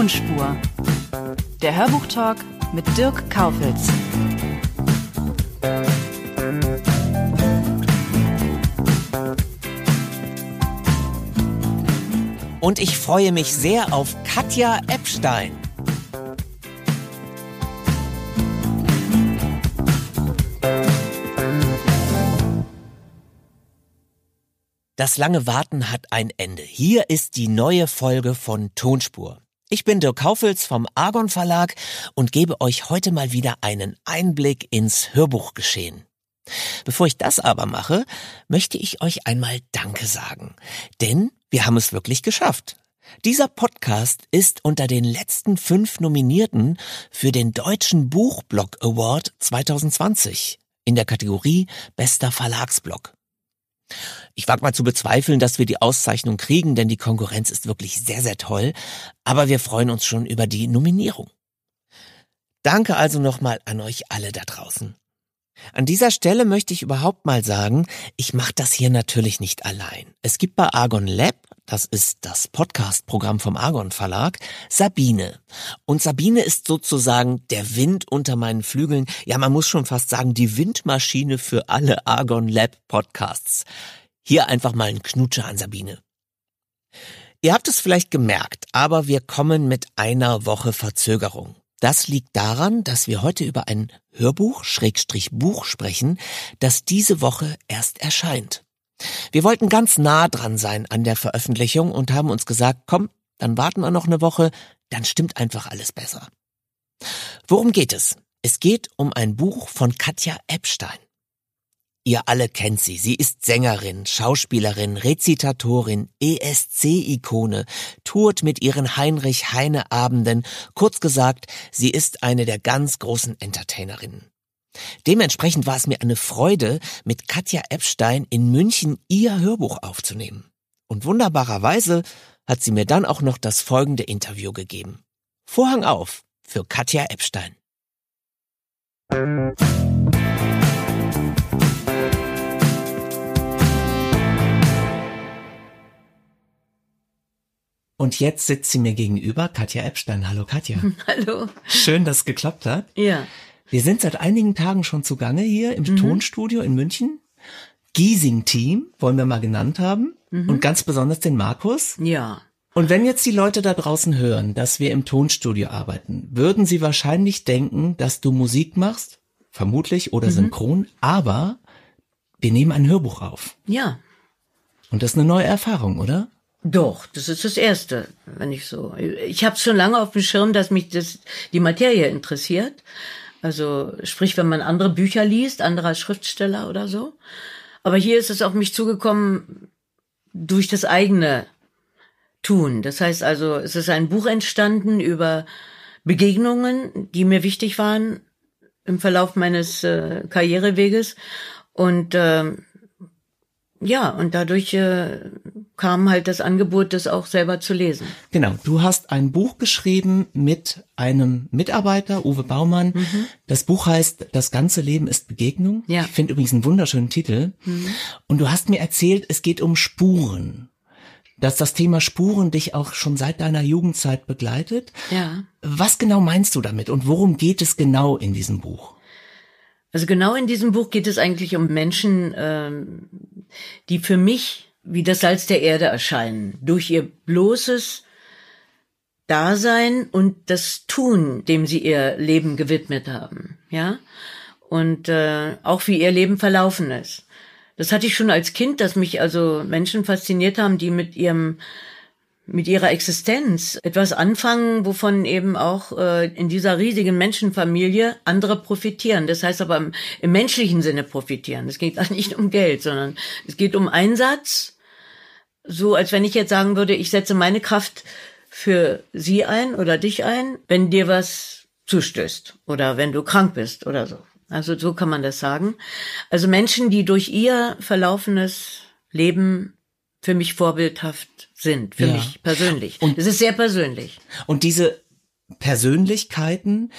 Tonspur. Der Hörbuchtalk mit Dirk Kaufitz. Und ich freue mich sehr auf Katja Epstein. Das lange Warten hat ein Ende. Hier ist die neue Folge von Tonspur. Ich bin Dirk Kaufels vom Argon Verlag und gebe euch heute mal wieder einen Einblick ins Hörbuchgeschehen. Bevor ich das aber mache, möchte ich euch einmal Danke sagen. Denn wir haben es wirklich geschafft. Dieser Podcast ist unter den letzten fünf Nominierten für den Deutschen Buchblog Award 2020 in der Kategorie Bester Verlagsblog. Ich wage mal zu bezweifeln, dass wir die Auszeichnung kriegen, denn die Konkurrenz ist wirklich sehr, sehr toll. Aber wir freuen uns schon über die Nominierung. Danke also nochmal an euch alle da draußen. An dieser Stelle möchte ich überhaupt mal sagen, ich mache das hier natürlich nicht allein. Es gibt bei Argon Lab, das ist das Podcast-Programm vom Argon Verlag, Sabine. Und Sabine ist sozusagen der Wind unter meinen Flügeln. Ja, man muss schon fast sagen, die Windmaschine für alle Argon Lab Podcasts. Hier einfach mal ein Knutscher an Sabine. Ihr habt es vielleicht gemerkt, aber wir kommen mit einer Woche Verzögerung. Das liegt daran, dass wir heute über ein Hörbuch, Schrägstrich Buch sprechen, das diese Woche erst erscheint. Wir wollten ganz nah dran sein an der Veröffentlichung und haben uns gesagt, komm, dann warten wir noch eine Woche, dann stimmt einfach alles besser. Worum geht es? Es geht um ein Buch von Katja Epstein. Ihr alle kennt sie. Sie ist Sängerin, Schauspielerin, Rezitatorin, ESC-Ikone, tourt mit ihren Heinrich-Heine-Abenden. Kurz gesagt, sie ist eine der ganz großen Entertainerinnen. Dementsprechend war es mir eine Freude, mit Katja Epstein in München ihr Hörbuch aufzunehmen. Und wunderbarerweise hat sie mir dann auch noch das folgende Interview gegeben. Vorhang auf für Katja Epstein. Und jetzt sitzt sie mir gegenüber, Katja Epstein. Hallo Katja. Hallo. Schön, dass es geklappt hat. Ja. Wir sind seit einigen Tagen schon zugange hier im mhm. Tonstudio in München. Giesing-Team wollen wir mal genannt haben. Mhm. Und ganz besonders den Markus. Ja. Und wenn jetzt die Leute da draußen hören, dass wir im Tonstudio arbeiten, würden sie wahrscheinlich denken, dass du Musik machst, vermutlich, oder mhm. synchron, aber wir nehmen ein Hörbuch auf. Ja. Und das ist eine neue Erfahrung, oder? Doch, das ist das Erste, wenn ich so. Ich habe schon lange auf dem Schirm, dass mich das die Materie interessiert. Also sprich, wenn man andere Bücher liest, anderer Schriftsteller oder so. Aber hier ist es auf mich zugekommen durch das eigene Tun. Das heißt also, es ist ein Buch entstanden über Begegnungen, die mir wichtig waren im Verlauf meines äh, Karriereweges und äh, ja, und dadurch äh, kam halt das Angebot, das auch selber zu lesen. Genau, du hast ein Buch geschrieben mit einem Mitarbeiter, Uwe Baumann. Mhm. Das Buch heißt Das ganze Leben ist Begegnung. Ja. Ich finde übrigens einen wunderschönen Titel. Mhm. Und du hast mir erzählt, es geht um Spuren. Dass das Thema Spuren dich auch schon seit deiner Jugendzeit begleitet. Ja. Was genau meinst du damit und worum geht es genau in diesem Buch? Also genau in diesem Buch geht es eigentlich um Menschen, ähm, die für mich wie das Salz der Erde erscheinen, durch ihr bloßes Dasein und das Tun, dem sie ihr Leben gewidmet haben, ja, und äh, auch wie ihr Leben verlaufen ist. Das hatte ich schon als Kind, dass mich also Menschen fasziniert haben, die mit ihrem mit ihrer Existenz etwas anfangen, wovon eben auch äh, in dieser riesigen Menschenfamilie andere profitieren. Das heißt aber im, im menschlichen Sinne profitieren. Es geht auch nicht um Geld, sondern es geht um Einsatz, so, als wenn ich jetzt sagen würde, ich setze meine Kraft für sie ein oder dich ein, wenn dir was zustößt oder wenn du krank bist oder so. Also so kann man das sagen. Also Menschen, die durch ihr verlaufenes Leben für mich vorbildhaft sind, für Ja. mich persönlich. Und- es ist sehr persönlich. Und diese Persönlichkeiten,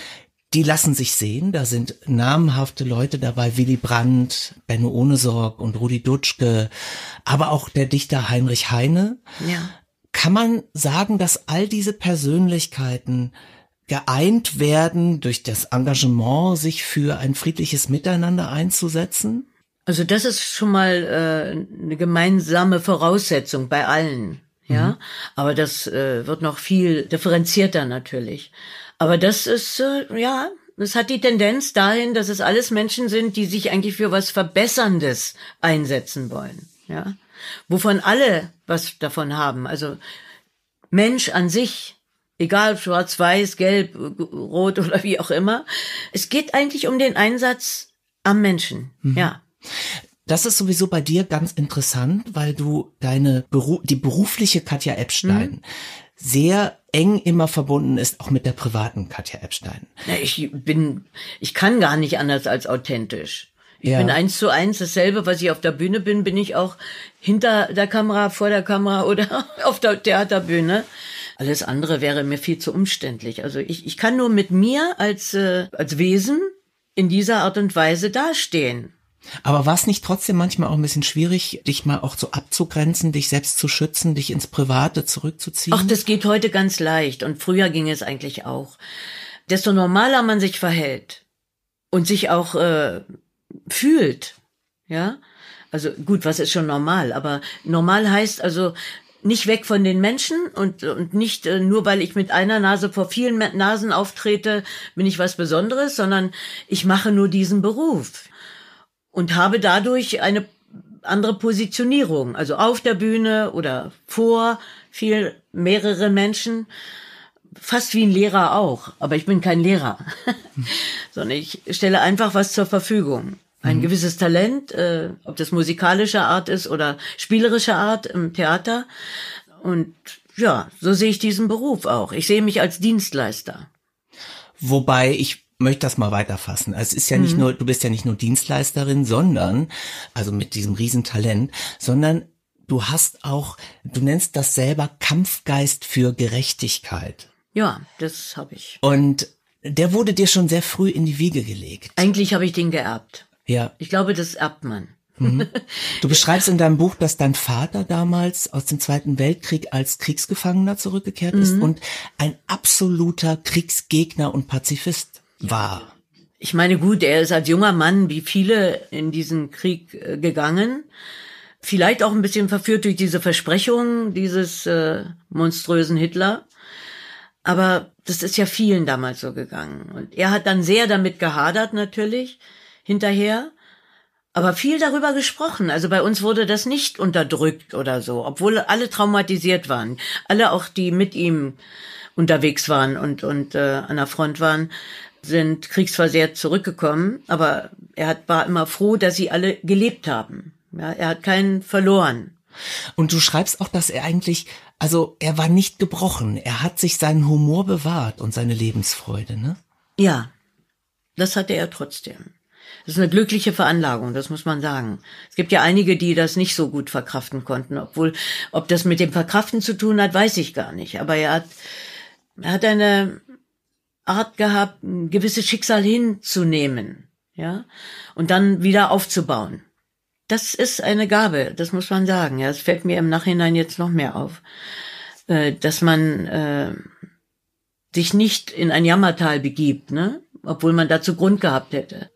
die lassen sich sehen. Da sind namhafte Leute dabei, Willy Brandt, Benno Ohnesorg und Rudi Dutschke, aber auch der Dichter Heinrich Heine. Ja. Kann man sagen, dass all diese Persönlichkeiten geeint werden durch das Engagement, sich für ein friedliches Miteinander einzusetzen? Also das ist schon mal äh, eine gemeinsame Voraussetzung bei allen, ja. Aber das äh, wird noch viel differenzierter natürlich. Aber das ist äh, ja, das hat die Tendenz dahin, dass es alles Menschen sind, die sich eigentlich für was Verbesserndes einsetzen wollen, ja. Wovon alle was davon haben. Also Mensch an sich, egal ob schwarz, weiß, gelb, rot oder wie auch immer. Es geht eigentlich um den Einsatz am Menschen, ja. Das ist sowieso bei dir ganz interessant, weil du deine Beru die berufliche Katja Epstein sehr eng immer verbunden ist, auch mit der privaten Katja Epstein. Ich bin, ich kann gar nicht anders als authentisch. Ich Ja. bin eins zu eins dasselbe, was ich auf der Bühne bin, bin ich auch hinter der Kamera, vor der Kamera oder auf der Theaterbühne. Alles andere wäre mir viel zu umständlich. Also ich, ich kann nur mit mir als, äh, als Wesen in dieser Art und Weise dastehen. Aber war es nicht trotzdem manchmal auch ein bisschen schwierig, dich mal auch so abzugrenzen, dich selbst zu schützen, dich ins Private zurückzuziehen? Ach, das geht heute ganz leicht und früher ging es eigentlich auch. Desto normaler man sich verhält und sich auch äh, fühlt, ja. Also gut, was ist schon normal? Aber normal heißt also nicht weg von den Menschen und, und nicht äh, nur, weil ich mit einer Nase vor vielen Nasen auftrete, bin ich was Besonderes, sondern ich mache nur diesen Beruf und habe dadurch eine andere Positionierung, also auf der Bühne oder vor viel mehrere Menschen, fast wie ein Lehrer auch, aber ich bin kein Lehrer, sondern ich stelle einfach was zur Verfügung. Ein gewisses Talent, äh, ob das musikalische Art ist oder spielerische Art im Theater. Und ja, so sehe ich diesen Beruf auch. Ich sehe mich als Dienstleister. Wobei ich möchte das mal weiterfassen. Es ist ja nicht nur, du bist ja nicht nur Dienstleisterin, sondern, also mit diesem Riesentalent, sondern du hast auch, du nennst das selber Kampfgeist für Gerechtigkeit. Ja, das habe ich. Und der wurde dir schon sehr früh in die Wiege gelegt. Eigentlich habe ich den geerbt. Ja. Ich glaube, das erbt man. Du beschreibst in deinem Buch, dass dein Vater damals aus dem Zweiten Weltkrieg als Kriegsgefangener zurückgekehrt ist und ein absoluter Kriegsgegner und Pazifist war. Ich meine, gut, er ist als junger Mann wie viele in diesen Krieg äh, gegangen. Vielleicht auch ein bisschen verführt durch diese Versprechungen dieses äh, monströsen Hitler. Aber das ist ja vielen damals so gegangen. Und er hat dann sehr damit gehadert natürlich hinterher. Aber viel darüber gesprochen. Also bei uns wurde das nicht unterdrückt oder so, obwohl alle traumatisiert waren. Alle auch, die mit ihm unterwegs waren und, und äh, an der Front waren, sind kriegsversehrt zurückgekommen. Aber er hat, war immer froh, dass sie alle gelebt haben. Ja, er hat keinen verloren. Und du schreibst auch, dass er eigentlich, also er war nicht gebrochen. Er hat sich seinen Humor bewahrt und seine Lebensfreude, ne? Ja, das hatte er trotzdem. Das ist eine glückliche Veranlagung, das muss man sagen. Es gibt ja einige, die das nicht so gut verkraften konnten, obwohl, ob das mit dem Verkraften zu tun hat, weiß ich gar nicht. Aber er hat, er hat eine Art gehabt, ein gewisses Schicksal hinzunehmen, ja, und dann wieder aufzubauen. Das ist eine Gabe, das muss man sagen. Ja, es fällt mir im Nachhinein jetzt noch mehr auf, äh, dass man äh, sich nicht in ein Jammertal begibt, ne? Obwohl man dazu Grund gehabt hätte.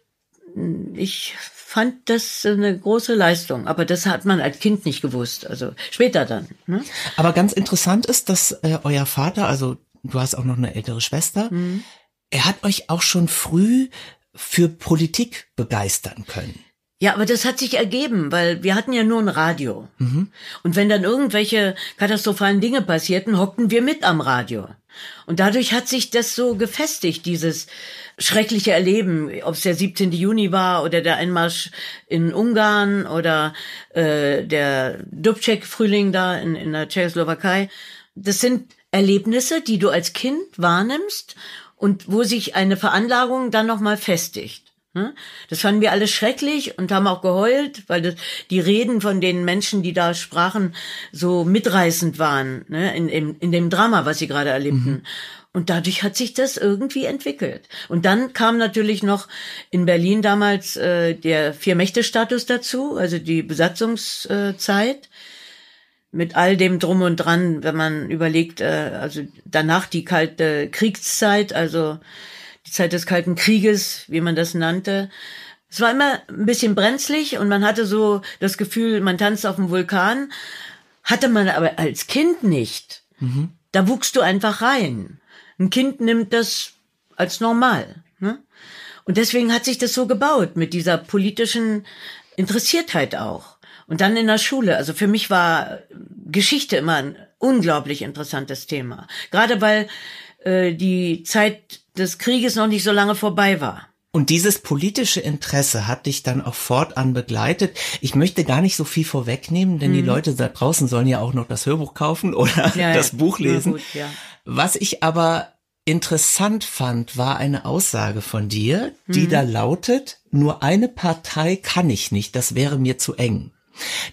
Ich fand das eine große Leistung, aber das hat man als Kind nicht gewusst, also später dann. Ne? Aber ganz interessant ist, dass äh, euer Vater, also du hast auch noch eine ältere Schwester, er hat euch auch schon früh für Politik begeistern können. Ja, aber das hat sich ergeben, weil wir hatten ja nur ein Radio. Mhm. Und wenn dann irgendwelche katastrophalen Dinge passierten, hockten wir mit am Radio. Und dadurch hat sich das so gefestigt, dieses schreckliche Erleben, ob es der 17. Juni war oder der Einmarsch in Ungarn oder äh, der Dubček-Frühling da in, in der Tschechoslowakei. Das sind Erlebnisse, die du als Kind wahrnimmst und wo sich eine Veranlagung dann nochmal festigt. Ne? Das fanden wir alles schrecklich und haben auch geheult, weil das, die Reden von den Menschen, die da sprachen, so mitreißend waren, ne? in, in, in dem Drama, was sie gerade erlebten. Mhm. Und dadurch hat sich das irgendwie entwickelt. Und dann kam natürlich noch in Berlin damals äh, der Vier-Mächte-Status dazu, also die Besatzungszeit. Mit all dem drum und dran, wenn man überlegt, äh, also danach die kalte Kriegszeit, also die Zeit des Kalten Krieges, wie man das nannte. Es war immer ein bisschen brenzlig und man hatte so das Gefühl, man tanzt auf dem Vulkan. Hatte man aber als Kind nicht. Mhm. Da wuchst du einfach rein. Ein Kind nimmt das als normal. Ne? Und deswegen hat sich das so gebaut mit dieser politischen Interessiertheit auch. Und dann in der Schule. Also für mich war Geschichte immer ein unglaublich interessantes Thema. Gerade weil äh, die Zeit des Krieges noch nicht so lange vorbei war. Und dieses politische Interesse hat dich dann auch fortan begleitet. Ich möchte gar nicht so viel vorwegnehmen, denn mhm. die Leute da draußen sollen ja auch noch das Hörbuch kaufen oder ja, das ja. Buch lesen. Gut, ja. Was ich aber interessant fand, war eine Aussage von dir, die mhm. da lautet, nur eine Partei kann ich nicht, das wäre mir zu eng.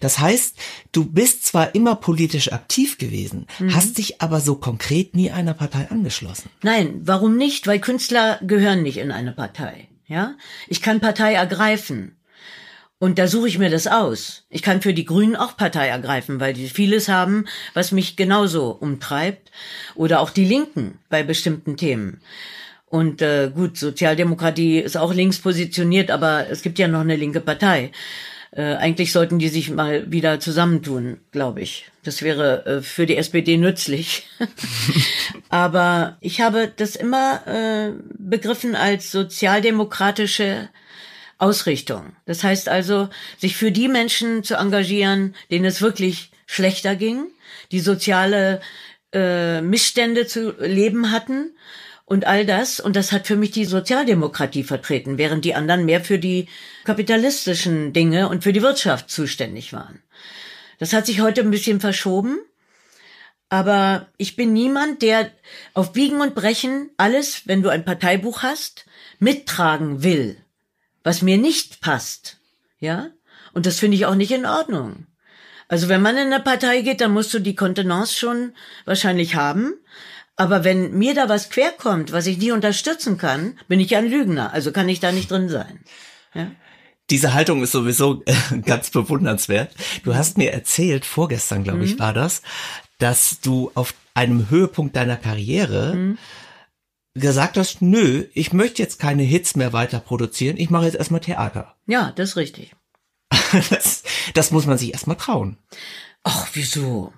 Das heißt, du bist zwar immer politisch aktiv gewesen, mhm. hast dich aber so konkret nie einer Partei angeschlossen. Nein, warum nicht? Weil Künstler gehören nicht in eine Partei. Ja, ich kann Partei ergreifen. Und da suche ich mir das aus. Ich kann für die Grünen auch Partei ergreifen, weil die vieles haben, was mich genauso umtreibt. Oder auch die Linken bei bestimmten Themen. Und äh, gut, Sozialdemokratie ist auch links positioniert, aber es gibt ja noch eine linke Partei. Äh, eigentlich sollten die sich mal wieder zusammentun, glaube ich. Das wäre äh, für die SPD nützlich. Aber ich habe das immer äh, begriffen als sozialdemokratische Ausrichtung. Das heißt also, sich für die Menschen zu engagieren, denen es wirklich schlechter ging, die soziale äh, Missstände zu leben hatten und all das. Und das hat für mich die Sozialdemokratie vertreten, während die anderen mehr für die kapitalistischen Dinge und für die Wirtschaft zuständig waren. Das hat sich heute ein bisschen verschoben. Aber ich bin niemand, der auf Biegen und Brechen alles, wenn du ein Parteibuch hast, mittragen will, was mir nicht passt. Ja? Und das finde ich auch nicht in Ordnung. Also wenn man in eine Partei geht, dann musst du die Kontenance schon wahrscheinlich haben. Aber wenn mir da was querkommt, was ich nie unterstützen kann, bin ich ein Lügner. Also kann ich da nicht drin sein. Ja? Diese Haltung ist sowieso äh, ganz bewundernswert. Du hast mir erzählt, vorgestern, glaube ich, mhm. war das, dass du auf einem Höhepunkt deiner Karriere mhm. gesagt hast, nö, ich möchte jetzt keine Hits mehr weiter produzieren, ich mache jetzt erstmal Theater. Ja, das ist richtig. das, das muss man sich erstmal trauen. Ach, wieso?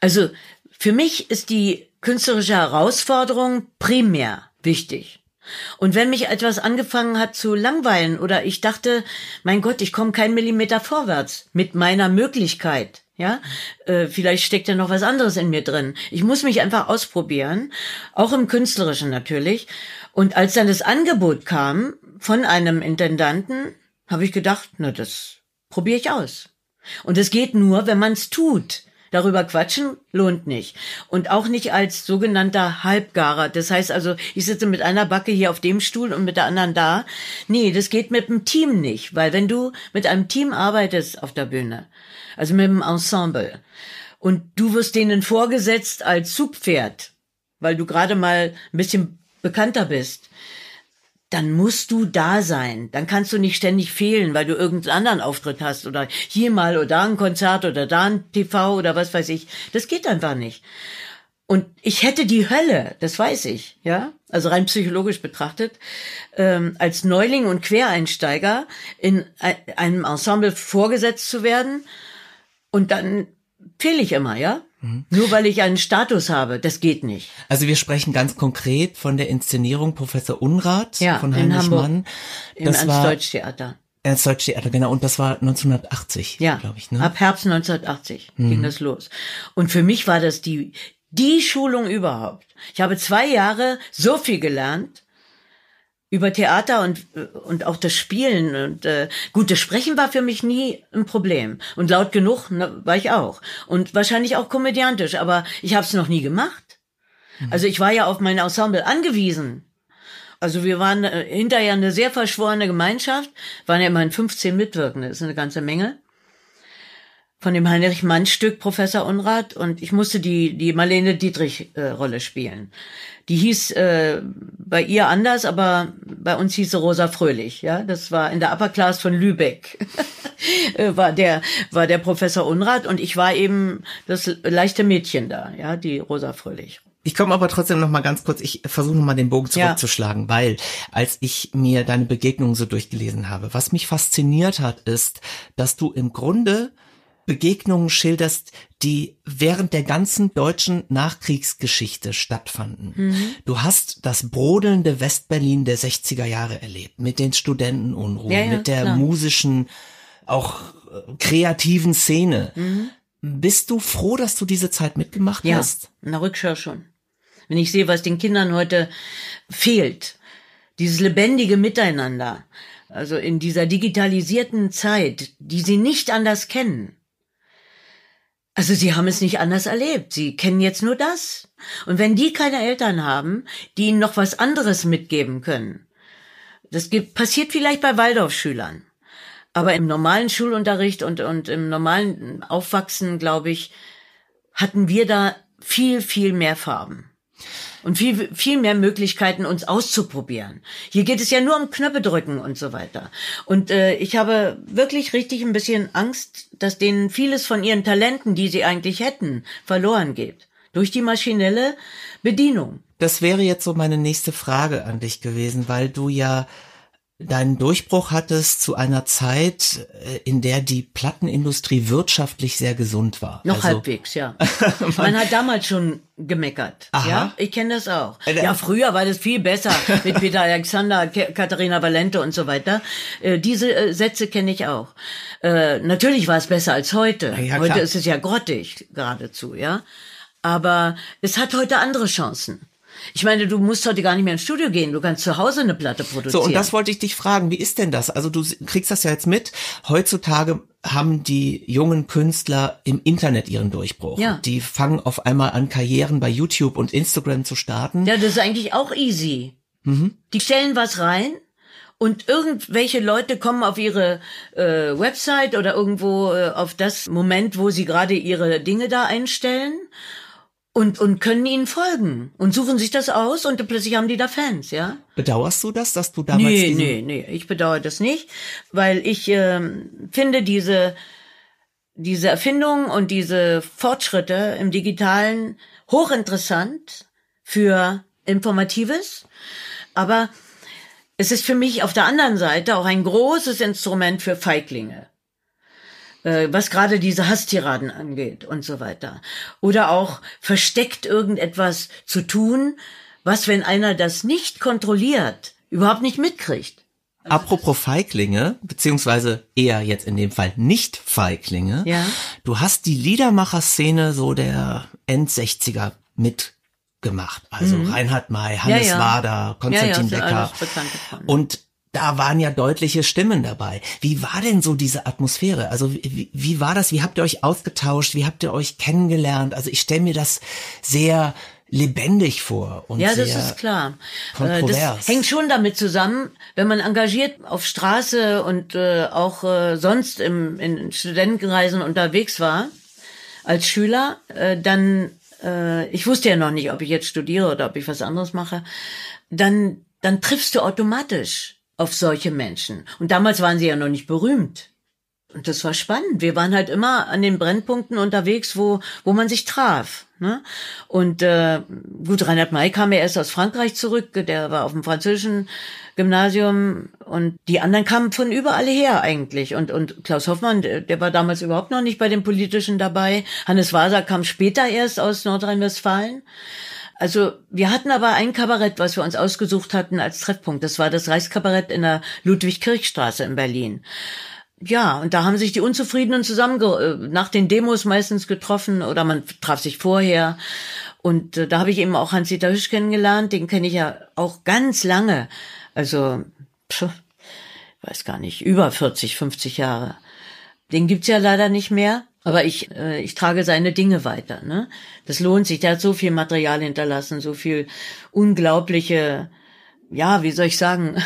Also, für mich ist die künstlerische Herausforderung primär wichtig. Und wenn mich etwas angefangen hat zu langweilen oder ich dachte, mein Gott, ich komme keinen Millimeter vorwärts mit meiner Möglichkeit, ja, äh, vielleicht steckt ja noch was anderes in mir drin. Ich muss mich einfach ausprobieren, auch im künstlerischen natürlich. Und als dann das Angebot kam von einem Intendanten, habe ich gedacht, na das probiere ich aus. Und es geht nur, wenn man es tut. Darüber quatschen lohnt nicht. Und auch nicht als sogenannter Halbgarer. Das heißt also, ich sitze mit einer Backe hier auf dem Stuhl und mit der anderen da. Nee, das geht mit dem Team nicht. Weil wenn du mit einem Team arbeitest auf der Bühne, also mit dem Ensemble, und du wirst denen vorgesetzt als Zugpferd, weil du gerade mal ein bisschen bekannter bist, dann musst du da sein. Dann kannst du nicht ständig fehlen, weil du irgendeinen anderen Auftritt hast oder hier mal oder da ein Konzert oder da ein TV oder was weiß ich. Das geht einfach nicht. Und ich hätte die Hölle, das weiß ich, ja, also rein psychologisch betrachtet, ähm, als Neuling und Quereinsteiger in einem Ensemble vorgesetzt zu werden und dann fehle ich immer, ja. Mhm. Nur weil ich einen Status habe, das geht nicht. Also wir sprechen ganz konkret von der Inszenierung Professor Unrat ja, von Heinrich Mann. Das Im Ernst-Deutsch-Theater. Ernst Deutsch Theater, genau. Und das war 1980, Ja, glaube ich. Ne? ab Herbst 1980 ging das los. Und für mich war das die, die Schulung überhaupt. Ich habe zwei Jahre so viel gelernt über Theater und, und auch das Spielen. Und äh, gut, das Sprechen war für mich nie ein Problem. Und laut genug ne, war ich auch. Und wahrscheinlich auch komödiantisch, aber ich habe es noch nie gemacht. Also ich war ja auf mein Ensemble angewiesen. Also wir waren äh, hinterher eine sehr verschworene Gemeinschaft, waren ja immerhin 15 Mitwirkende, das ist eine ganze Menge. Von dem Heinrich Mann Stück Professor Unrat und ich musste die die Marlene Dietrich äh, Rolle spielen. Die hieß äh, bei ihr anders, aber bei uns hieß sie Rosa Fröhlich, ja, das war in der Upper Class von Lübeck. Äh, war der war der Professor Unrat und ich war eben das leichte Mädchen da, ja, die Rosa Fröhlich. Ich komme aber trotzdem noch mal ganz kurz, ich versuche noch mal den Bogen Ja. zurückzuschlagen, weil als ich mir deine Begegnungen so durchgelesen habe, was mich fasziniert hat, ist, dass du im Grunde Begegnungen schilderst, die während der ganzen deutschen Nachkriegsgeschichte stattfanden. Mhm. Du hast das brodelnde Westberlin der 60er Jahre erlebt, mit den Studentenunruhen, Ja, ja, mit der klar. musischen, auch äh, kreativen Szene. Mhm. Bist du froh, dass du diese Zeit mitgemacht Ja, hast? in der Rückschau schon. Wenn ich sehe, was den Kindern heute fehlt, dieses lebendige Miteinander, also in dieser digitalisierten Zeit, die sie nicht anders kennen. Also sie haben es nicht anders erlebt. Sie kennen jetzt nur das. Und wenn die keine Eltern haben, die ihnen noch was anderes mitgeben können, das gibt, passiert vielleicht bei Waldorfschülern. Aber im normalen Schulunterricht und, und im normalen Aufwachsen, glaube ich, hatten wir da viel, viel mehr Farben. Und viel, viel mehr Möglichkeiten, uns auszuprobieren. Hier geht es ja nur um Knöpfe drücken und so weiter. Und äh, ich habe wirklich richtig ein bisschen Angst, dass denen vieles von ihren Talenten, die sie eigentlich hätten, verloren geht. Durch die maschinelle Bedienung. Das wäre jetzt so meine nächste Frage an dich gewesen, weil du ja deinen Durchbruch hattest zu einer Zeit, äh, in der die Plattenindustrie wirtschaftlich sehr gesund war. Noch Also, halbwegs, ja. Man hat damals schon gemeckert. Aha. Ja, ich kenne das auch. Äh, Ja, früher war das viel besser mit Peter Alexander, Katharina Valente und so weiter. Äh, diese äh, Sätze kenne ich auch. Äh, natürlich war es besser als heute. Ja, heute ist es ja grottig geradezu, ja. Aber es hat heute andere Chancen. Ich meine, du musst heute gar nicht mehr ins Studio gehen. Du kannst zu Hause eine Platte produzieren. So, und das wollte ich dich fragen, wie ist denn das? Also du kriegst das ja jetzt mit. Heutzutage haben die jungen Künstler im Internet ihren Durchbruch. Ja. Die fangen auf einmal an, Karrieren bei YouTube und Instagram zu starten. Ja, das ist eigentlich auch easy. Die stellen was rein und irgendwelche Leute kommen auf ihre äh, Website oder irgendwo äh, auf das Moment, wo sie gerade ihre Dinge da einstellen und, und können ihnen folgen und suchen sich das aus und plötzlich haben die da Fans, ja? Bedauerst du das, dass du damals Nee, nee, nee, ich bedauere das nicht, weil ich ähm, finde diese diese Erfindungen und diese Fortschritte im Digitalen hochinteressant für Informatives, aber es ist für mich auf der anderen Seite auch ein großes Instrument für Feiglinge. Äh, was gerade diese Hasstiraden angeht und so weiter. Oder auch versteckt irgendetwas zu tun, was, wenn einer das nicht kontrolliert, überhaupt nicht mitkriegt. Apropos Feiglinge, beziehungsweise eher jetzt in dem Fall nicht Feiglinge. Ja. Du hast die Liedermacher-Szene so der End-60er mitgemacht. Also Reinhard May, Hannes Mhm. Ja, ja. Wader, Konstantin Ja, Decker. Und da waren ja deutliche Stimmen dabei. Wie war denn so diese Atmosphäre? Also wie, wie war das? Wie habt ihr euch ausgetauscht? Wie habt ihr euch kennengelernt? Also ich stelle mir das sehr lebendig vor und Ja, das ist klar. Äh, kontrovers. Das hängt schon damit zusammen, wenn man engagiert auf Straße und äh, auch äh, sonst im, in Studentenreisen unterwegs war als Schüler, äh, dann äh, ich wusste ja noch nicht, ob ich jetzt studiere oder ob ich was anderes mache, dann dann triffst du automatisch auf solche Menschen. Und damals waren sie ja noch nicht berühmt. Und das war spannend. Wir waren halt immer an den Brennpunkten unterwegs, wo, wo man sich traf. Ne? Und äh, gut, Reinhard May kam ja erst aus Frankreich zurück, der war auf dem französischen Gymnasium und die anderen kamen von überall her eigentlich. Und, und Klaus Hoffmann, der, war damals überhaupt noch nicht bei den Politischen dabei. Hannes Waser kam später erst aus Nordrhein-Westfalen. Also wir hatten aber ein Kabarett, was wir uns ausgesucht hatten als Treffpunkt. Das war das Reichskabarett in der Ludwig-Kirch-Straße in Berlin. Ja, und da haben sich die Unzufriedenen zusammen äh, nach den Demos meistens getroffen oder man traf sich vorher. Und äh, da habe ich eben auch Hans-Dieter Hüsch kennengelernt. Den kenne ich ja auch ganz lange. Also, pf, weiß gar nicht, über 40, 50 Jahre. Den gibt's ja leider nicht mehr. Aber ich, äh, ich trage seine Dinge weiter. Ne? Das lohnt sich. Der hat so viel Material hinterlassen, so viel unglaubliche, ja, wie soll ich sagen,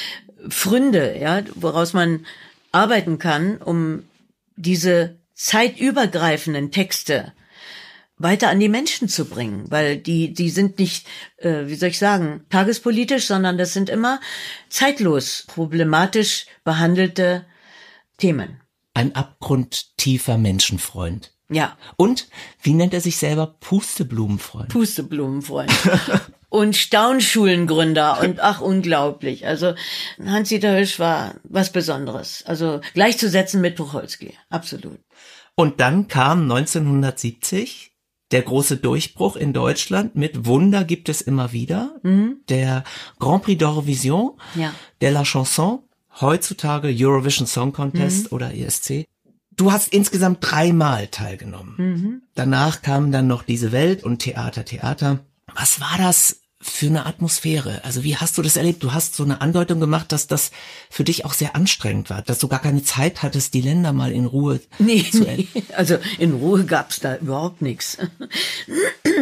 Fründe, ja, woraus man arbeiten kann, um diese zeitübergreifenden Texte weiter an die Menschen zu bringen, weil die die sind nicht, äh, wie soll ich sagen, tagespolitisch, sondern das sind immer zeitlos problematisch behandelte Themen. Ein abgrundtiefer Menschenfreund. Ja. Und wie nennt er sich selber? Pusteblumenfreund. Pusteblumenfreund. und Staunschulengründer und ach unglaublich. Also Hans-Dieter Hirsch war was Besonderes. Also gleichzusetzen mit Tucholsky, absolut. Und dann kam 1970 der große Durchbruch in Deutschland mit Wunder gibt es immer wieder. Mhm. Der Grand Prix d'Eurovision, ja. de la Chanson, heutzutage Eurovision Song Contest mhm. oder ESC. Du hast insgesamt dreimal teilgenommen. Mhm. Danach kamen dann noch diese Welt und Theater, Theater. Was war das für eine Atmosphäre? Also wie hast du das erlebt? Du hast so eine Andeutung gemacht, dass das für dich auch sehr anstrengend war, dass du gar keine Zeit hattest, die Länder mal in Ruhe nee, zu nee. Also in Ruhe gab's da überhaupt nichts.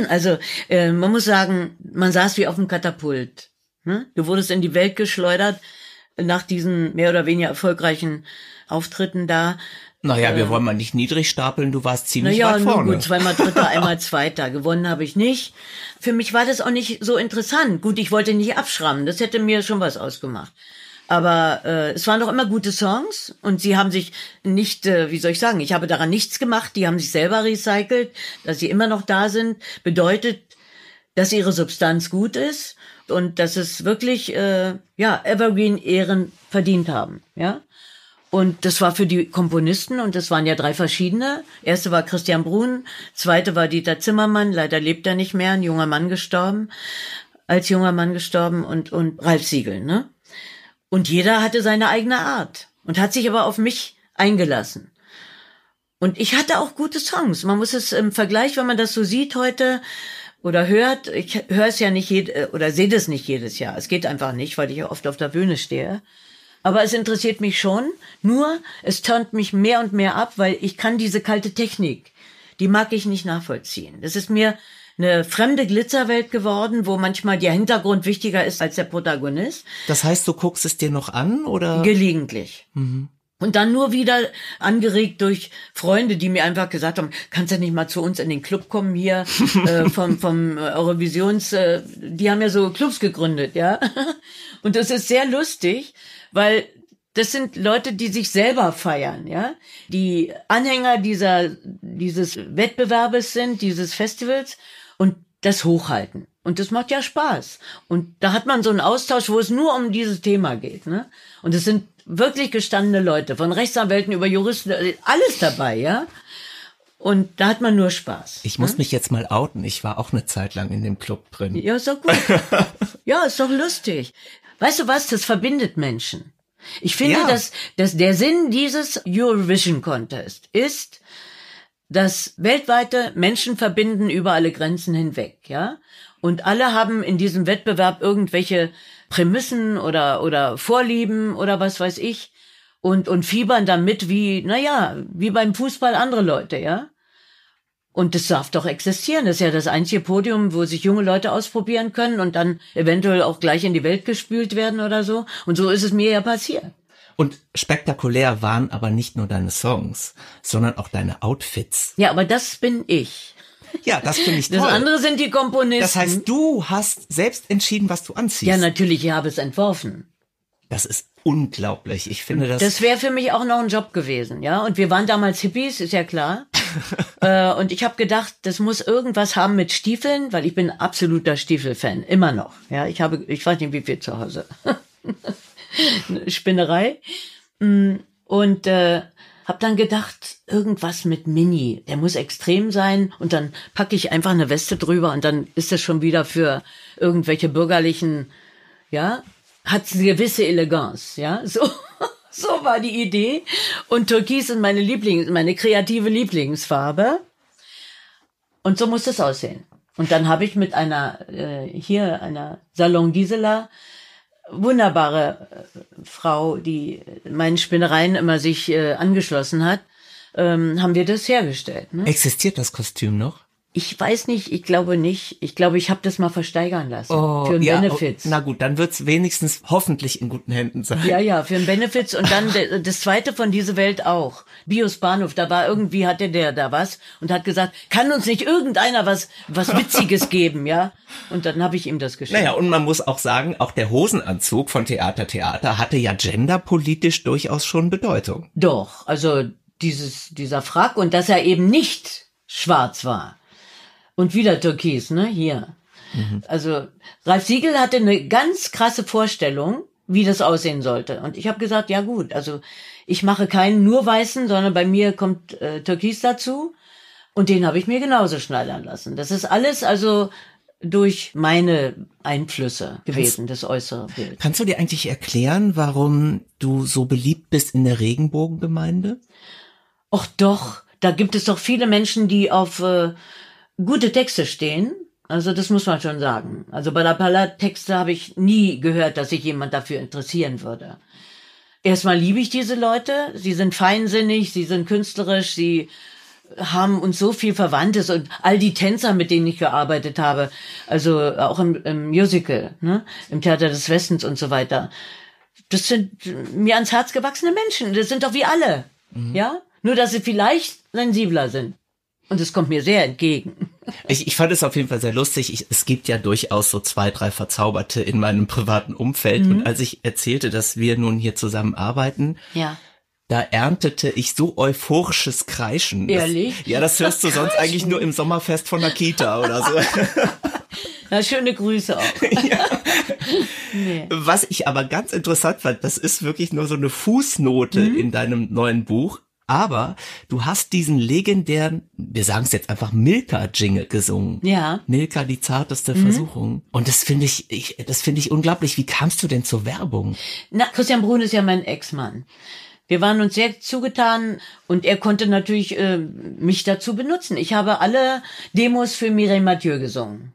Also äh, man muss sagen, man saß wie auf dem Katapult. Ne? Du wurdest in die Welt geschleudert nach diesen mehr oder weniger erfolgreichen Auftritten da. Naja, wir äh, wollen mal nicht niedrig stapeln, du warst ziemlich naja, weit vorne. Nur gut, zweimal Dritter, einmal Zweiter. Gewonnen habe ich nicht. Für mich war das auch nicht so interessant. Gut, ich wollte nicht abschrammen, das hätte mir schon was ausgemacht. Aber äh, es waren doch immer gute Songs und sie haben sich nicht, äh, wie soll ich sagen, ich habe daran nichts gemacht, die haben sich selber recycelt, dass sie immer noch da sind, bedeutet, dass ihre Substanz gut ist und dass es wirklich äh, ja Evergreen Ehren verdient haben, ja. Und das war für die Komponisten, und das waren ja drei verschiedene. Erste war Christian Brun, zweite war Dieter Zimmermann, leider lebt er nicht mehr, ein junger Mann gestorben, als junger Mann gestorben, und, und Ralf Siegel, ne? Und jeder hatte seine eigene Art und hat sich aber auf mich eingelassen. Und ich hatte auch gute Songs. Man muss es im Vergleich, wenn man das so sieht heute oder hört, ich höre es ja nicht jed oder sehe das nicht jedes Jahr. Es geht einfach nicht, weil ich ja oft auf der Bühne stehe. Aber es interessiert mich schon. Nur, es turnt mich mehr und mehr ab, weil ich kann diese kalte Technik, die mag ich nicht nachvollziehen. Das ist mir eine fremde Glitzerwelt geworden, wo manchmal der Hintergrund wichtiger ist als der Protagonist. Das heißt, du guckst es dir noch an oder? Gelegentlich. Mhm. Und dann nur wieder angeregt durch Freunde, die mir einfach gesagt haben, kannst du nicht mal zu uns in den Club kommen hier äh, vom, vom Eurovisions, äh, die haben ja so Clubs gegründet, ja. Und das ist sehr lustig, weil das sind Leute, die sich selber feiern, ja, die Anhänger dieser dieses Wettbewerbes sind, dieses Festivals und das hochhalten. Und das macht ja Spaß. Und da hat man so einen Austausch, wo es nur um dieses Thema geht, ne? Und es sind wirklich gestandene Leute, von Rechtsanwälten über Juristen, alles dabei, ja. Und da hat man nur Spaß. Ich muss ne? mich jetzt mal outen. Ich war auch eine Zeit lang in dem Club drin. Ja, ist doch gut. ja, ist doch lustig. Weißt du was? Das verbindet Menschen. Ich finde, ja. dass, dass der Sinn dieses Eurovision Contest ist, dass weltweite Menschen verbinden über alle Grenzen hinweg, ja? Und alle haben in diesem Wettbewerb irgendwelche Prämissen oder, oder Vorlieben oder was weiß ich und, und fiebern damit wie, naja, wie beim Fußball andere Leute, ja? Und das darf doch existieren. Das ist ja das einzige Podium, wo sich junge Leute ausprobieren können und dann eventuell auch gleich in die Welt gespült werden oder so. Und so ist es mir ja passiert. Und spektakulär waren aber nicht nur deine Songs, sondern auch deine Outfits. Ja, aber das bin ich. Ja, das finde ich toll. Das andere sind die Komponisten. Das heißt, du hast selbst entschieden, was du anziehst. Ja, natürlich, ich habe es entworfen. Das ist unglaublich. Ich finde das. Das wäre für mich auch noch ein Job gewesen, ja. Und wir waren damals Hippies, ist ja klar. äh, und ich habe gedacht, das muss irgendwas haben mit Stiefeln, weil ich bin absoluter Stiefelfan, immer noch. Ja, ich habe, ich weiß nicht, wie viel zu Hause. Spinnerei. Mm, und äh, hab dann gedacht, irgendwas mit Mini, der muss extrem sein und dann packe ich einfach eine Weste drüber und dann ist das schon wieder für irgendwelche bürgerlichen, ja, hat eine gewisse Eleganz, ja, so. So war die Idee. Und Türkis ist meine Lieblings, meine kreative Lieblingsfarbe. Und so muss es aussehen. Und dann habe ich mit einer, äh, hier, einer Salon Gisela, wunderbare äh, Frau, die meinen Spinnereien immer sich äh, angeschlossen hat, ähm, haben wir das hergestellt. Ne? Existiert das Kostüm noch? Ich weiß nicht, ich glaube nicht. Ich glaube, ich habe das mal versteigern lassen. Oh, für einen ja, Benefits. oh, na gut, dann wird's wenigstens hoffentlich in guten Händen sein. Ja, ja, für einen Benefits und dann das zweite von dieser Welt auch. Bios Bahnhof, da war irgendwie hatte der da was und hat gesagt, kann uns nicht irgendeiner was was witziges geben, ja? Und dann habe ich ihm das geschenkt. Naja, und man muss auch sagen, auch der Hosenanzug von Theater Theater hatte ja genderpolitisch durchaus schon Bedeutung. Doch, also dieses dieser Frack und dass er eben nicht schwarz war. Und wieder Türkis, ne, hier. Also Ralf Siegel hatte eine ganz krasse Vorstellung, wie das aussehen sollte. Und ich habe gesagt, ja gut, also ich mache keinen nur weißen, sondern bei mir kommt äh, Türkis dazu. Und den habe ich mir genauso schneidern lassen. Das ist alles also durch meine Einflüsse gewesen, das äußere Bild. Kannst du dir eigentlich erklären, warum du so beliebt bist in der Regenbogengemeinde? Och doch, da gibt es doch viele Menschen, die auf äh, gute Texte stehen. Also das muss man schon sagen. Also bei der Pala-Texte habe ich nie gehört, dass sich jemand dafür interessieren würde. Erstmal liebe ich diese Leute. Sie sind feinsinnig, sie sind künstlerisch, sie haben uns so viel Verwandtes und all die Tänzer, mit denen ich gearbeitet habe, also auch im, im Musical, ne, im Theater des Westens und so weiter. Das sind mir ans Herz gewachsene Menschen. Das sind doch wie alle, ja. Nur dass sie vielleicht sensibler sind. Und es kommt mir sehr entgegen. Ich, ich fand es auf jeden Fall sehr lustig. Ich, es gibt ja durchaus so zwei, drei Verzauberte in meinem privaten Umfeld. Und als ich erzählte, dass wir nun hier zusammen arbeiten, Ja. da erntete ich so euphorisches Kreischen. Ehrlich? Das, ja, das hörst du sonst eigentlich nur im Sommerfest von der Kita oder so. Na, schöne Grüße auch. nee. Was ich aber ganz interessant fand, das ist wirklich nur so eine Fußnote Mhm. in deinem neuen Buch. Aber du hast diesen legendären, wir sagen es jetzt einfach Milka-Jingle gesungen. Ja. Milka, die zarteste Mhm. Versuchung. Und das finde ich, ich, das finde ich unglaublich. Wie kamst du denn zur Werbung? Na, Christian Brun ist ja mein Ex-Mann. Wir waren uns sehr zugetan und er konnte natürlich äh, mich dazu benutzen. Ich habe alle Demos für Mireille Mathieu gesungen,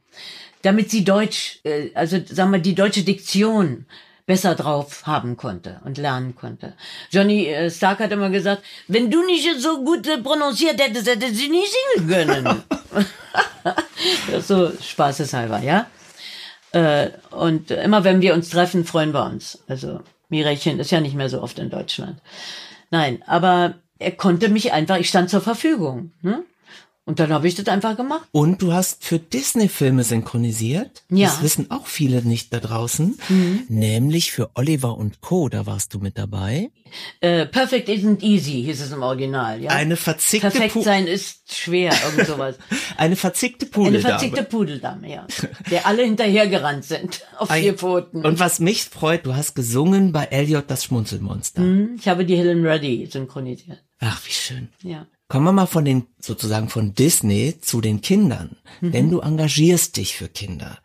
damit sie Deutsch, äh, also sagen wir die deutsche Diktion besser drauf haben konnte und lernen konnte. Johnny äh, Stark hat immer gesagt, wenn du nicht so gut äh, prononciert hättest, hätte sie nicht singen können. so spaßeshalber, ja. Äh, und immer wenn wir uns treffen, freuen wir uns. Also Mirechen ist ja nicht mehr so oft in Deutschland. Nein, aber er konnte mich einfach, ich stand zur Verfügung. Ne? Und dann habe ich das einfach gemacht. Und du hast für Disney-Filme synchronisiert. Ja. Das wissen auch viele nicht da draußen. Nämlich für Oliver und Co. Da warst du mit dabei. Äh, Perfect isn't easy, hieß es im Original. Ja? Eine verzickte, Perfekt Pu sein ist schwer, irgend sowas. eine verzickte Eine Pudeldame. verzickte Pudeldame, ja. Der alle hinterhergerannt sind auf Ein- vier Pfoten. Und was mich freut, du hast gesungen bei Elliot das Schmunzelmonster. Hm, ich habe die Helen Reddy synchronisiert. Ach, wie schön. Ja. Kommen wir mal von den, sozusagen von Disney zu den Kindern. Mhm. Denn du engagierst dich für Kinder.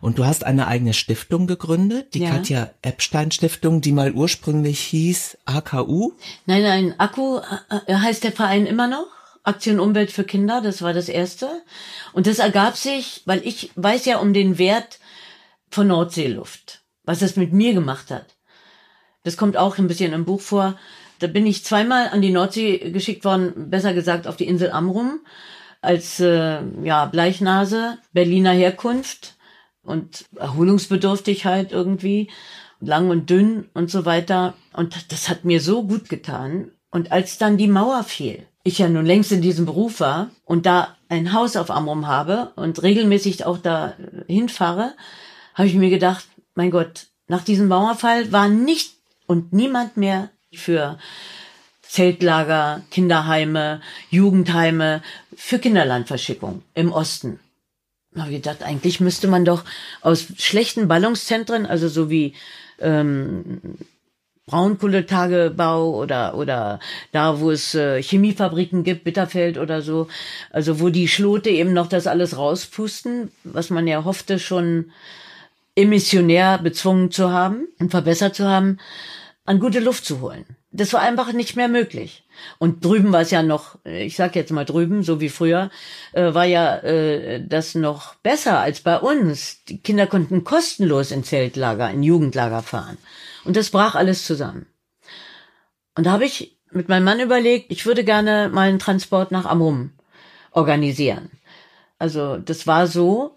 Und du hast eine eigene Stiftung gegründet, die Ja. Katja Epstein Stiftung, die mal ursprünglich hieß AKU. Nein, nein, Akku äh, heißt der Verein immer noch. Aktion Umwelt für Kinder, das war das erste. Und das ergab sich, weil ich weiß ja um den Wert von Nordseeluft, was es mit mir gemacht hat. Das kommt auch ein bisschen im Buch vor. Da bin ich zweimal an die Nordsee geschickt worden, besser gesagt auf die Insel Amrum, als äh, ja, Bleichnase, Berliner Herkunft und Erholungsbedürftigkeit irgendwie, lang und dünn und so weiter. Und das hat mir so gut getan. Und als dann die Mauer fiel, ich ja nun längst in diesem Beruf war und da ein Haus auf Amrum habe und regelmäßig auch da hinfahre, habe ich mir gedacht, mein Gott, nach diesem Mauerfall war nicht und niemand mehr für Zeltlager, Kinderheime, Jugendheime, für Kinderlandverschickung im Osten. Habe ich gedacht, eigentlich müsste man doch aus schlechten Ballungszentren, also so wie ähm, Braunkohletagebau oder oder da, wo es äh, Chemiefabriken gibt, Bitterfeld oder so, also wo die Schlote eben noch das alles rauspusten, was man ja hoffte schon emissionär bezwungen zu haben und verbessert zu haben, an gute Luft zu holen. Das war einfach nicht mehr möglich. Und drüben war es ja noch, ich sag jetzt mal drüben, so wie früher, äh, war ja äh, das noch besser als bei uns. Die Kinder konnten kostenlos in Zeltlager, in Jugendlager fahren. Und das brach alles zusammen. Und da habe ich mit meinem Mann überlegt, ich würde gerne mal einen Transport nach Amrum organisieren. Also das war so,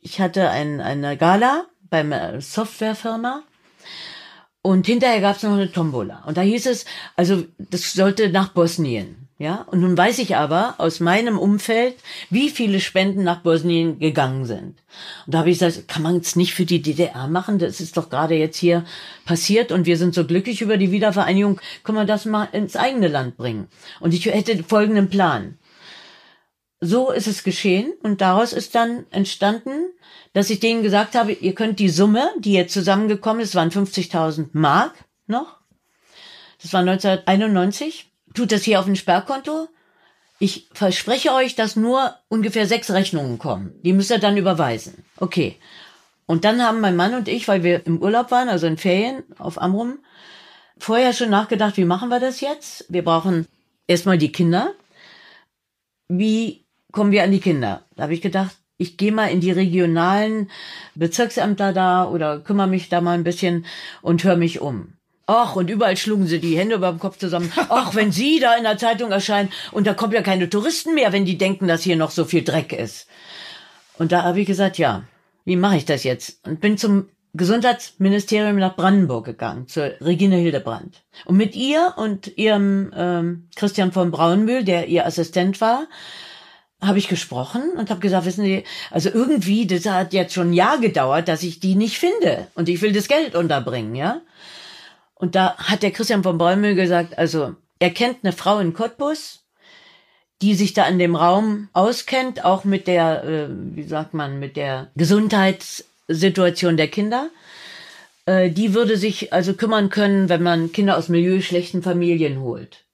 ich hatte ein, eine Gala beim Softwarefirma und hinterher gab es noch eine Tombola. Und da hieß es, also das sollte nach Bosnien. Ja, und nun weiß ich aber aus meinem Umfeld, wie viele Spenden nach Bosnien gegangen sind. Und da habe ich gesagt, kann man es nicht für die DDR machen? Das ist doch gerade jetzt hier passiert und wir sind so glücklich über die Wiedervereinigung, können wir das mal ins eigene Land bringen? Und ich hätte folgenden Plan. So ist es geschehen und daraus ist dann entstanden, dass ich denen gesagt habe, ihr könnt die Summe, die jetzt zusammengekommen ist, waren 50.000 Mark noch. Das war 1991. Tut das hier auf ein Sperrkonto. Ich verspreche euch, dass nur ungefähr sechs Rechnungen kommen. Die müsst ihr dann überweisen. Okay. Und dann haben mein Mann und ich, weil wir im Urlaub waren, also in Ferien auf Amrum, vorher schon nachgedacht, wie machen wir das jetzt? Wir brauchen erstmal die Kinder. Wie kommen wir an die Kinder? Da habe ich gedacht, ich gehe mal in die regionalen Bezirksämter da oder kümmere mich da mal ein bisschen und höre mich um. Ach, und überall schlugen sie die Hände über dem Kopf zusammen. Ach, wenn Sie da in der Zeitung erscheinen und da kommen ja keine Touristen mehr, wenn die denken, dass hier noch so viel Dreck ist. Und da habe ich gesagt, ja, wie mache ich das jetzt? Und bin zum Gesundheitsministerium nach Brandenburg gegangen, zur Regine Hildebrand. Und mit ihr und ihrem ähm, Christian von Braunmühl, der ihr Assistent war, habe ich gesprochen und habe gesagt, wissen Sie, also irgendwie, das hat jetzt schon ein Jahr gedauert, dass ich die nicht finde und ich will das Geld unterbringen, ja. Und da hat der Christian von Bäumel gesagt, also er kennt eine Frau in Cottbus, die sich da in dem Raum auskennt, auch mit der, äh, wie sagt man, mit der Gesundheitssituation der Kinder. Äh, die würde sich also kümmern können, wenn man Kinder aus milieuschlechten Familien holt.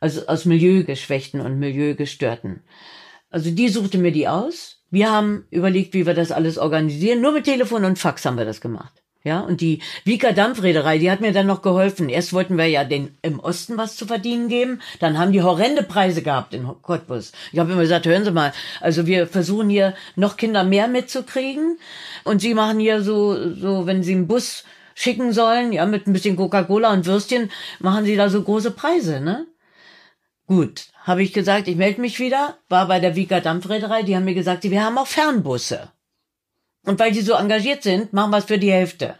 Also aus milieugeschwächten und milieugestörten. Also die suchte mir die aus. Wir haben überlegt, wie wir das alles organisieren. Nur mit Telefon und Fax haben wir das gemacht. Ja, und die Wieker Dampfreederei, die hat mir dann noch geholfen. Erst wollten wir ja den im Osten was zu verdienen geben, dann haben die horrende Preise gehabt in Cottbus. Ich habe immer gesagt, hören Sie mal, also wir versuchen hier noch Kinder mehr mitzukriegen und Sie machen hier so so, wenn Sie einen Bus schicken sollen, ja, mit ein bisschen Coca-Cola und Würstchen, machen Sie da so große Preise, ne? Gut, habe ich gesagt, ich melde mich wieder, war bei der Wieger Dampfreederei, die haben mir gesagt, wir haben auch Fernbusse. Und weil die so engagiert sind, machen wir es für die Hälfte.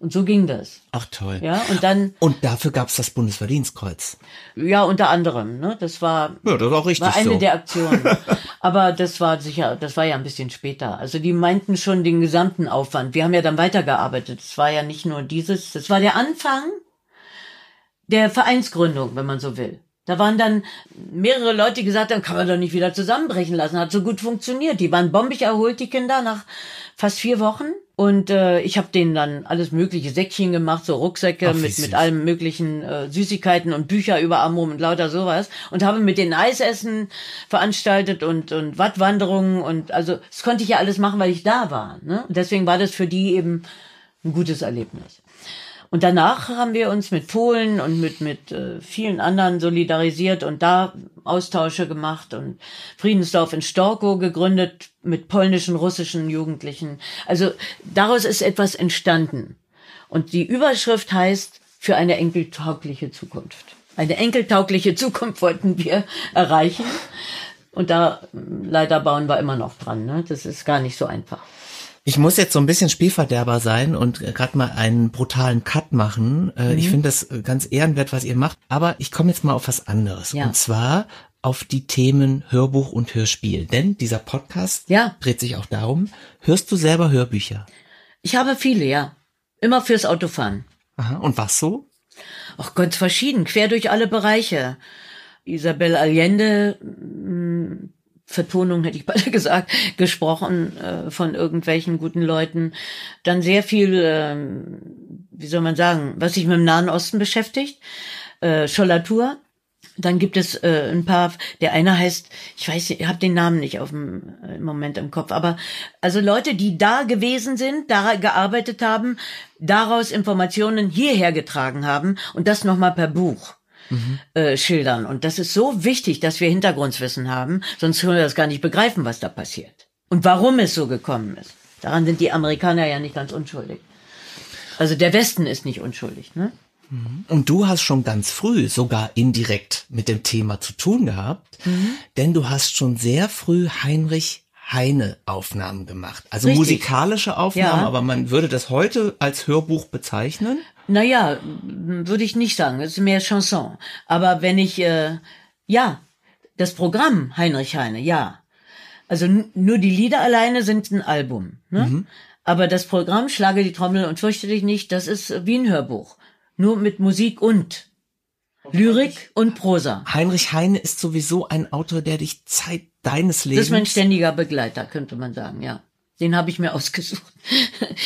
Und so ging das. Ach toll. Ja, und dann. Und dafür gab's das Bundesverdienstkreuz. Ja, unter anderem. Ne, das war. Ja, das ist auch richtig war eine so. der Aktionen. Aber das war sicher, das war ja ein bisschen später. Also die meinten schon den gesamten Aufwand. Wir haben ja dann weitergearbeitet. Es war ja nicht nur dieses. Das war der Anfang der Vereinsgründung, wenn man so will. Da waren dann mehrere Leute, die gesagt haben, kann man doch nicht wieder zusammenbrechen lassen. Hat so gut funktioniert. Die waren bombig erholt, die Kinder, nach fast vier Wochen. Und äh, ich habe denen dann alles mögliche Säckchen gemacht, so Rucksäcke Ach, mit, süß. mit allem möglichen äh, Süßigkeiten und Bücher über Amrum und lauter sowas. Und habe mit den Eisessen veranstaltet und, und Wattwanderungen. Und also das konnte ich ja alles machen, weil ich da war. Ne? Und deswegen war das für die eben ein gutes Erlebnis. Und danach haben wir uns mit Polen und mit, mit äh, vielen anderen solidarisiert und da Austausche gemacht und Friedensdorf in Storkow gegründet mit polnischen, russischen Jugendlichen. Also daraus ist etwas entstanden. Und die Überschrift heißt für eine enkeltaugliche Zukunft. Eine enkeltaugliche Zukunft wollten wir erreichen. Und da leider bauen wir immer noch dran. Ne? Das ist gar nicht so einfach. Ich muss jetzt so ein bisschen Spielverderber sein und äh, gerade mal einen brutalen Cut machen. Äh, Mhm. Ich finde das äh, ganz ehrenwert, was ihr macht. Aber ich komme jetzt mal auf was anderes. Ja. Und zwar auf die Themen Hörbuch und Hörspiel. Denn dieser Podcast Ja. dreht sich auch darum, hörst du selber Hörbücher? Ich habe viele, ja. Immer fürs Autofahren. Aha. Und was so? Ach Gott, verschieden, quer durch alle Bereiche. Isabel Allende, mh, Vertonung hätte ich beide gesagt, gesprochen äh, von irgendwelchen guten Leuten. Dann sehr viel ähm, wie soll man sagen, was sich mit dem Nahen Osten beschäftigt, äh, Schollatur. Dann gibt es äh, ein paar, der eine heißt, ich weiß, ich habe den Namen nicht auf dem äh, im Moment im Kopf, aber also Leute, die da gewesen sind, da gearbeitet haben, daraus Informationen hierher getragen haben und das nochmal per Buch. Mhm. Äh, schildern. Und das ist so wichtig, dass wir Hintergrundwissen haben, sonst können wir das gar nicht begreifen, was da passiert. Und warum es so gekommen ist. Daran sind die Amerikaner ja nicht ganz unschuldig. Also der Westen ist nicht unschuldig, ne? Mhm. Und du hast schon ganz früh sogar indirekt mit dem Thema zu tun gehabt, mhm. denn du hast schon sehr früh Heinrich Heine Aufnahmen gemacht. Also Richtig. musikalische Aufnahmen, ja. aber man würde das heute als Hörbuch bezeichnen? Naja, würde ich nicht sagen. Es ist mehr Chanson. Aber wenn ich, äh, ja, das Programm Heinrich Heine, ja. Also nur die Lieder alleine sind ein Album. Ne? Mhm. Aber das Programm Schlage die Trommel und fürchte dich nicht, das ist wie ein Hörbuch. Nur mit Musik und Lyrik und Prosa. Heinrich Heine ist sowieso ein Autor, der dich Zeit deines Lebens. Das ist mein ständiger Begleiter, könnte man sagen, ja. Den habe ich mir ausgesucht.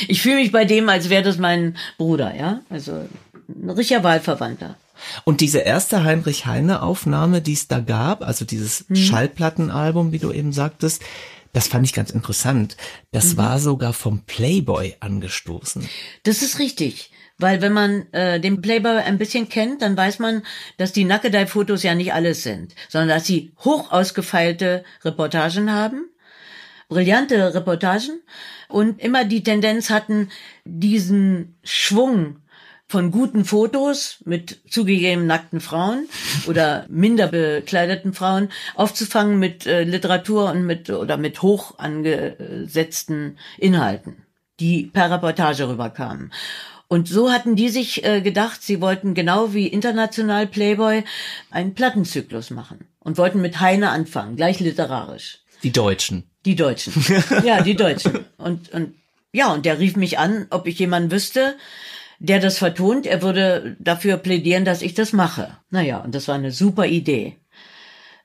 Ich fühle mich bei dem, als wäre das mein Bruder, ja. Also ein richtiger Wahlverwandter. Und diese erste Heinrich Heine Aufnahme, die es da gab, also dieses hm. Schallplattenalbum, wie du eben sagtest, das fand ich ganz interessant. Das mhm. war sogar vom Playboy angestoßen. Das ist richtig. Weil wenn man äh, den Playboy ein bisschen kennt, dann weiß man, dass die Nackedei-Fotos ja nicht alles sind, sondern dass sie hoch ausgefeilte Reportagen haben, brillante Reportagen und immer die Tendenz hatten, diesen Schwung von guten Fotos mit zugegeben nackten Frauen oder minder bekleideten Frauen aufzufangen mit äh, Literatur und mit oder mit hoch angesetzten Inhalten, die per Reportage rüberkamen. Und so hatten die sich äh, gedacht, sie wollten genau wie international Playboy einen Plattenzyklus machen und wollten mit Heine anfangen, gleich literarisch. Die Deutschen. Die Deutschen. ja, die Deutschen. Und, und ja, und der rief mich an, ob ich jemanden wüsste, der das vertont, er würde dafür plädieren, dass ich das mache. Naja, und das war eine super Idee.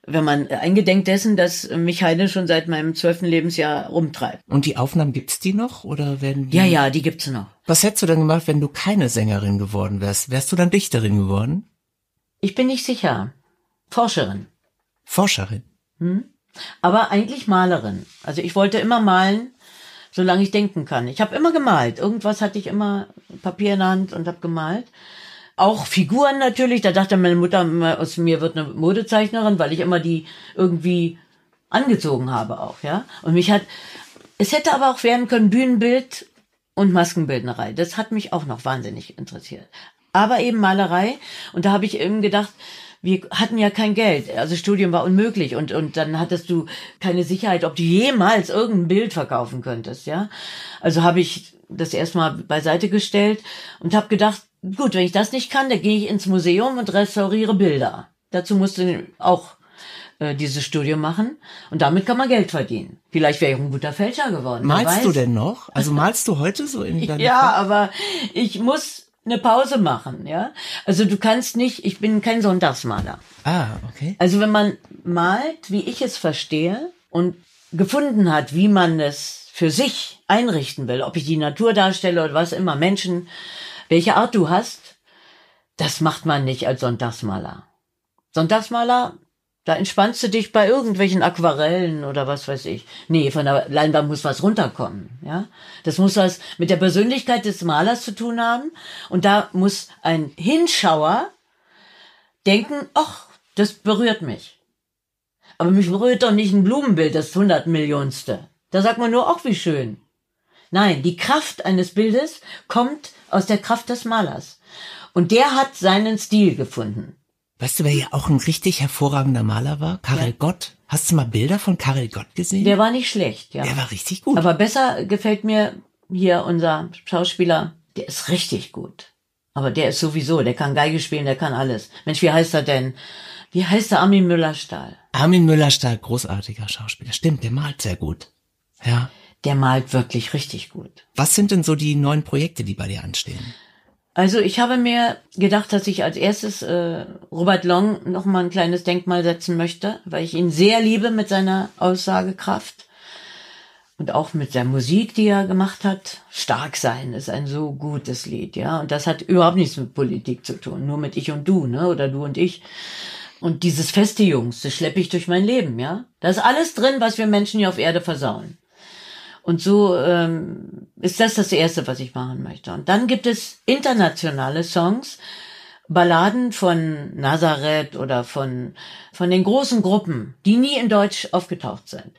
Wenn man eingedenk dessen, dass mich Heine schon seit meinem zwölften Lebensjahr rumtreibt. Und die Aufnahmen gibt's die noch oder werden die? Ja, ja, die gibt's noch. Was hättest du dann gemacht, wenn du keine Sängerin geworden wärst? Wärst du dann Dichterin geworden? Ich bin nicht sicher. Forscherin. Forscherin. Hm? Aber eigentlich Malerin. Also ich wollte immer malen, solange ich denken kann. Ich habe immer gemalt. Irgendwas hatte ich immer Papier in der Hand und habe gemalt. Auch Figuren natürlich. Da dachte meine Mutter immer, aus mir wird eine Modezeichnerin, weil ich immer die irgendwie angezogen habe auch, ja. Und mich hat, es hätte aber auch werden können Bühnenbild und Maskenbildnerei. Das hat mich auch noch wahnsinnig interessiert. Aber eben Malerei. Und da habe ich eben gedacht, wir hatten ja kein Geld. Also Studium war unmöglich und, und dann hattest du keine Sicherheit, ob du jemals irgendein Bild verkaufen könntest, ja. Also habe ich das erstmal beiseite gestellt und habe gedacht, gut, wenn ich das nicht kann, dann gehe ich ins Museum und restauriere Bilder. Dazu musste auch äh, dieses Studium machen und damit kann man Geld verdienen. Vielleicht wäre ich ein guter Fälscher geworden. Malst du denn noch? Also malst du heute so in deinem Ja, Fall? aber ich muss eine Pause machen, ja. Also du kannst nicht, ich bin kein Sonntagsmaler. Ah, okay. Also wenn man malt, wie ich es verstehe und gefunden hat, wie man es für sich einrichten will, ob ich die Natur darstelle oder was immer, Menschen, welche Art du hast, das macht man nicht als Sonntagsmaler. Sonntagsmaler da entspannst du dich bei irgendwelchen Aquarellen oder was weiß ich. Nee, von der Leinwand muss was runterkommen, ja. Das muss was mit der Persönlichkeit des Malers zu tun haben. Und da muss ein Hinschauer denken, ach, das berührt mich. Aber mich berührt doch nicht ein Blumenbild, das hundertmillionste. Da sagt man nur, ach, wie schön. Nein, die Kraft eines Bildes kommt aus der Kraft des Malers. Und der hat seinen Stil gefunden. Weißt du, wer ja auch ein richtig hervorragender Maler war? Karel ja. Gott. Hast du mal Bilder von Karel Gott gesehen? Der war nicht schlecht, ja. Der war richtig gut. Aber besser gefällt mir hier unser Schauspieler. Der ist richtig gut. Aber der ist sowieso, der kann Geige spielen, der kann alles. Mensch, wie heißt er denn? Wie heißt der Armin Müller-Stahl? Armin Müller-Stahl, großartiger Schauspieler. Stimmt, der malt sehr gut. Ja. Der malt wirklich richtig gut. Was sind denn so die neuen Projekte, die bei dir anstehen? Also ich habe mir gedacht, dass ich als erstes äh, Robert Long noch mal ein kleines Denkmal setzen möchte, weil ich ihn sehr liebe mit seiner Aussagekraft. Und auch mit der Musik, die er gemacht hat. Stark sein ist ein so gutes Lied, ja. Und das hat überhaupt nichts mit Politik zu tun. Nur mit ich und du, ne? Oder du und ich. Und dieses feste Jungs, das schleppe ich durch mein Leben, ja. Da ist alles drin, was wir Menschen hier auf Erde versauen. Und so ähm, ist das das Erste, was ich machen möchte. Und dann gibt es internationale Songs, Balladen von Nazareth oder von, von den großen Gruppen, die nie in Deutsch aufgetaucht sind.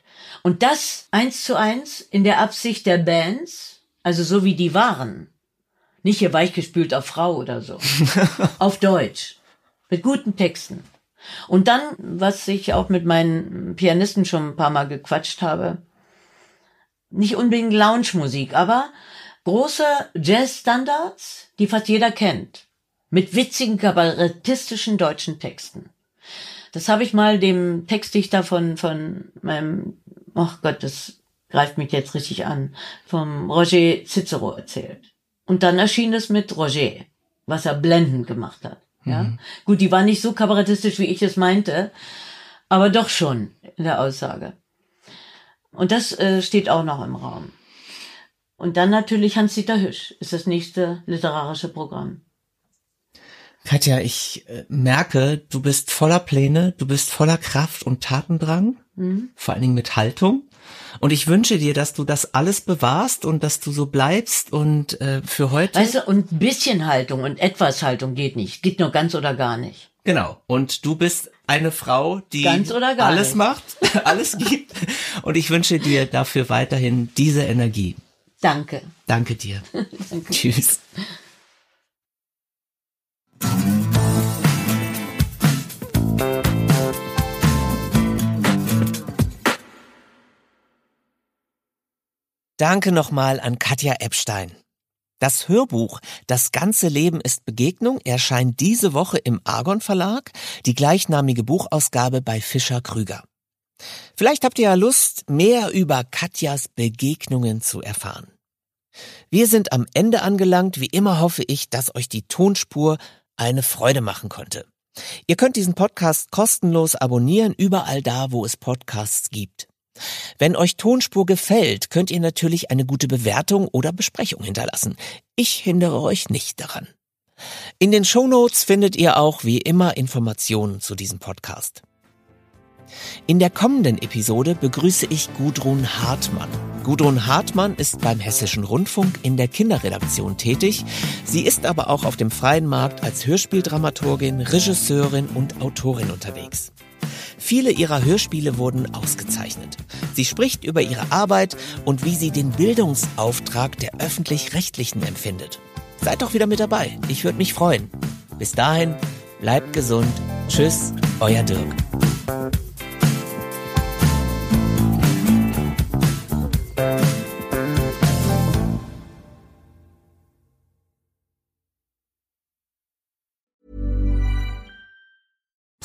Und das eins zu eins in der Absicht der Bands, also so wie die waren. Nicht hier weichgespült auf Frau oder so. auf Deutsch. Mit guten Texten. Und dann, was ich auch mit meinen Pianisten schon ein paar Mal gequatscht habe, nicht unbedingt Lounge-Musik, aber große Jazz-Standards, die fast jeder kennt. Mit witzigen, kabarettistischen deutschen Texten. Das habe ich mal dem Textdichter von, von meinem, ach Gott, das greift mich jetzt richtig an, vom Roger Cicero erzählt. Und dann erschien es mit Roger, was er blendend gemacht hat. Ja, mhm. gut, die war nicht so kabarettistisch, wie ich es meinte, aber doch schon in der Aussage. Und das äh, steht auch noch im Raum. Und dann natürlich Hans-Dieter Hüsch ist das nächste literarische Programm. Katja, ich äh, merke, du bist voller Pläne, du bist voller Kraft und Tatendrang, mhm. vor allen Dingen mit Haltung. Und ich wünsche dir, dass du das alles bewahrst und dass du so bleibst und äh, für heute. Weißt du, und ein bisschen Haltung und etwas Haltung geht nicht. Geht nur ganz oder gar nicht. Genau. Und du bist eine Frau, die alles nicht. macht, alles gibt. Und ich wünsche dir dafür weiterhin diese Energie. Danke. Danke dir. Danke. Tschüss. Danke nochmal an Katja Epstein. Das Hörbuch Das ganze Leben ist Begegnung erscheint diese Woche im Argon Verlag, die gleichnamige Buchausgabe bei Fischer Krüger. Vielleicht habt ihr ja Lust, mehr über Katjas Begegnungen zu erfahren. Wir sind am Ende angelangt. Wie immer hoffe ich, dass euch die Tonspur eine Freude machen konnte. Ihr könnt diesen Podcast kostenlos abonnieren, überall da, wo es Podcasts gibt. Wenn euch Tonspur gefällt, könnt ihr natürlich eine gute Bewertung oder Besprechung hinterlassen. Ich hindere euch nicht daran. In den Shownotes findet ihr auch wie immer Informationen zu diesem Podcast. In der kommenden Episode begrüße ich Gudrun Hartmann. Gudrun Hartmann ist beim Hessischen Rundfunk in der Kinderredaktion tätig. Sie ist aber auch auf dem freien Markt als Hörspieldramaturgin, Regisseurin und Autorin unterwegs. Viele ihrer Hörspiele wurden ausgezeichnet. Sie spricht über ihre Arbeit und wie sie den Bildungsauftrag der öffentlich-rechtlichen empfindet. Seid doch wieder mit dabei. Ich würde mich freuen. Bis dahin, bleibt gesund. Tschüss, euer Dirk.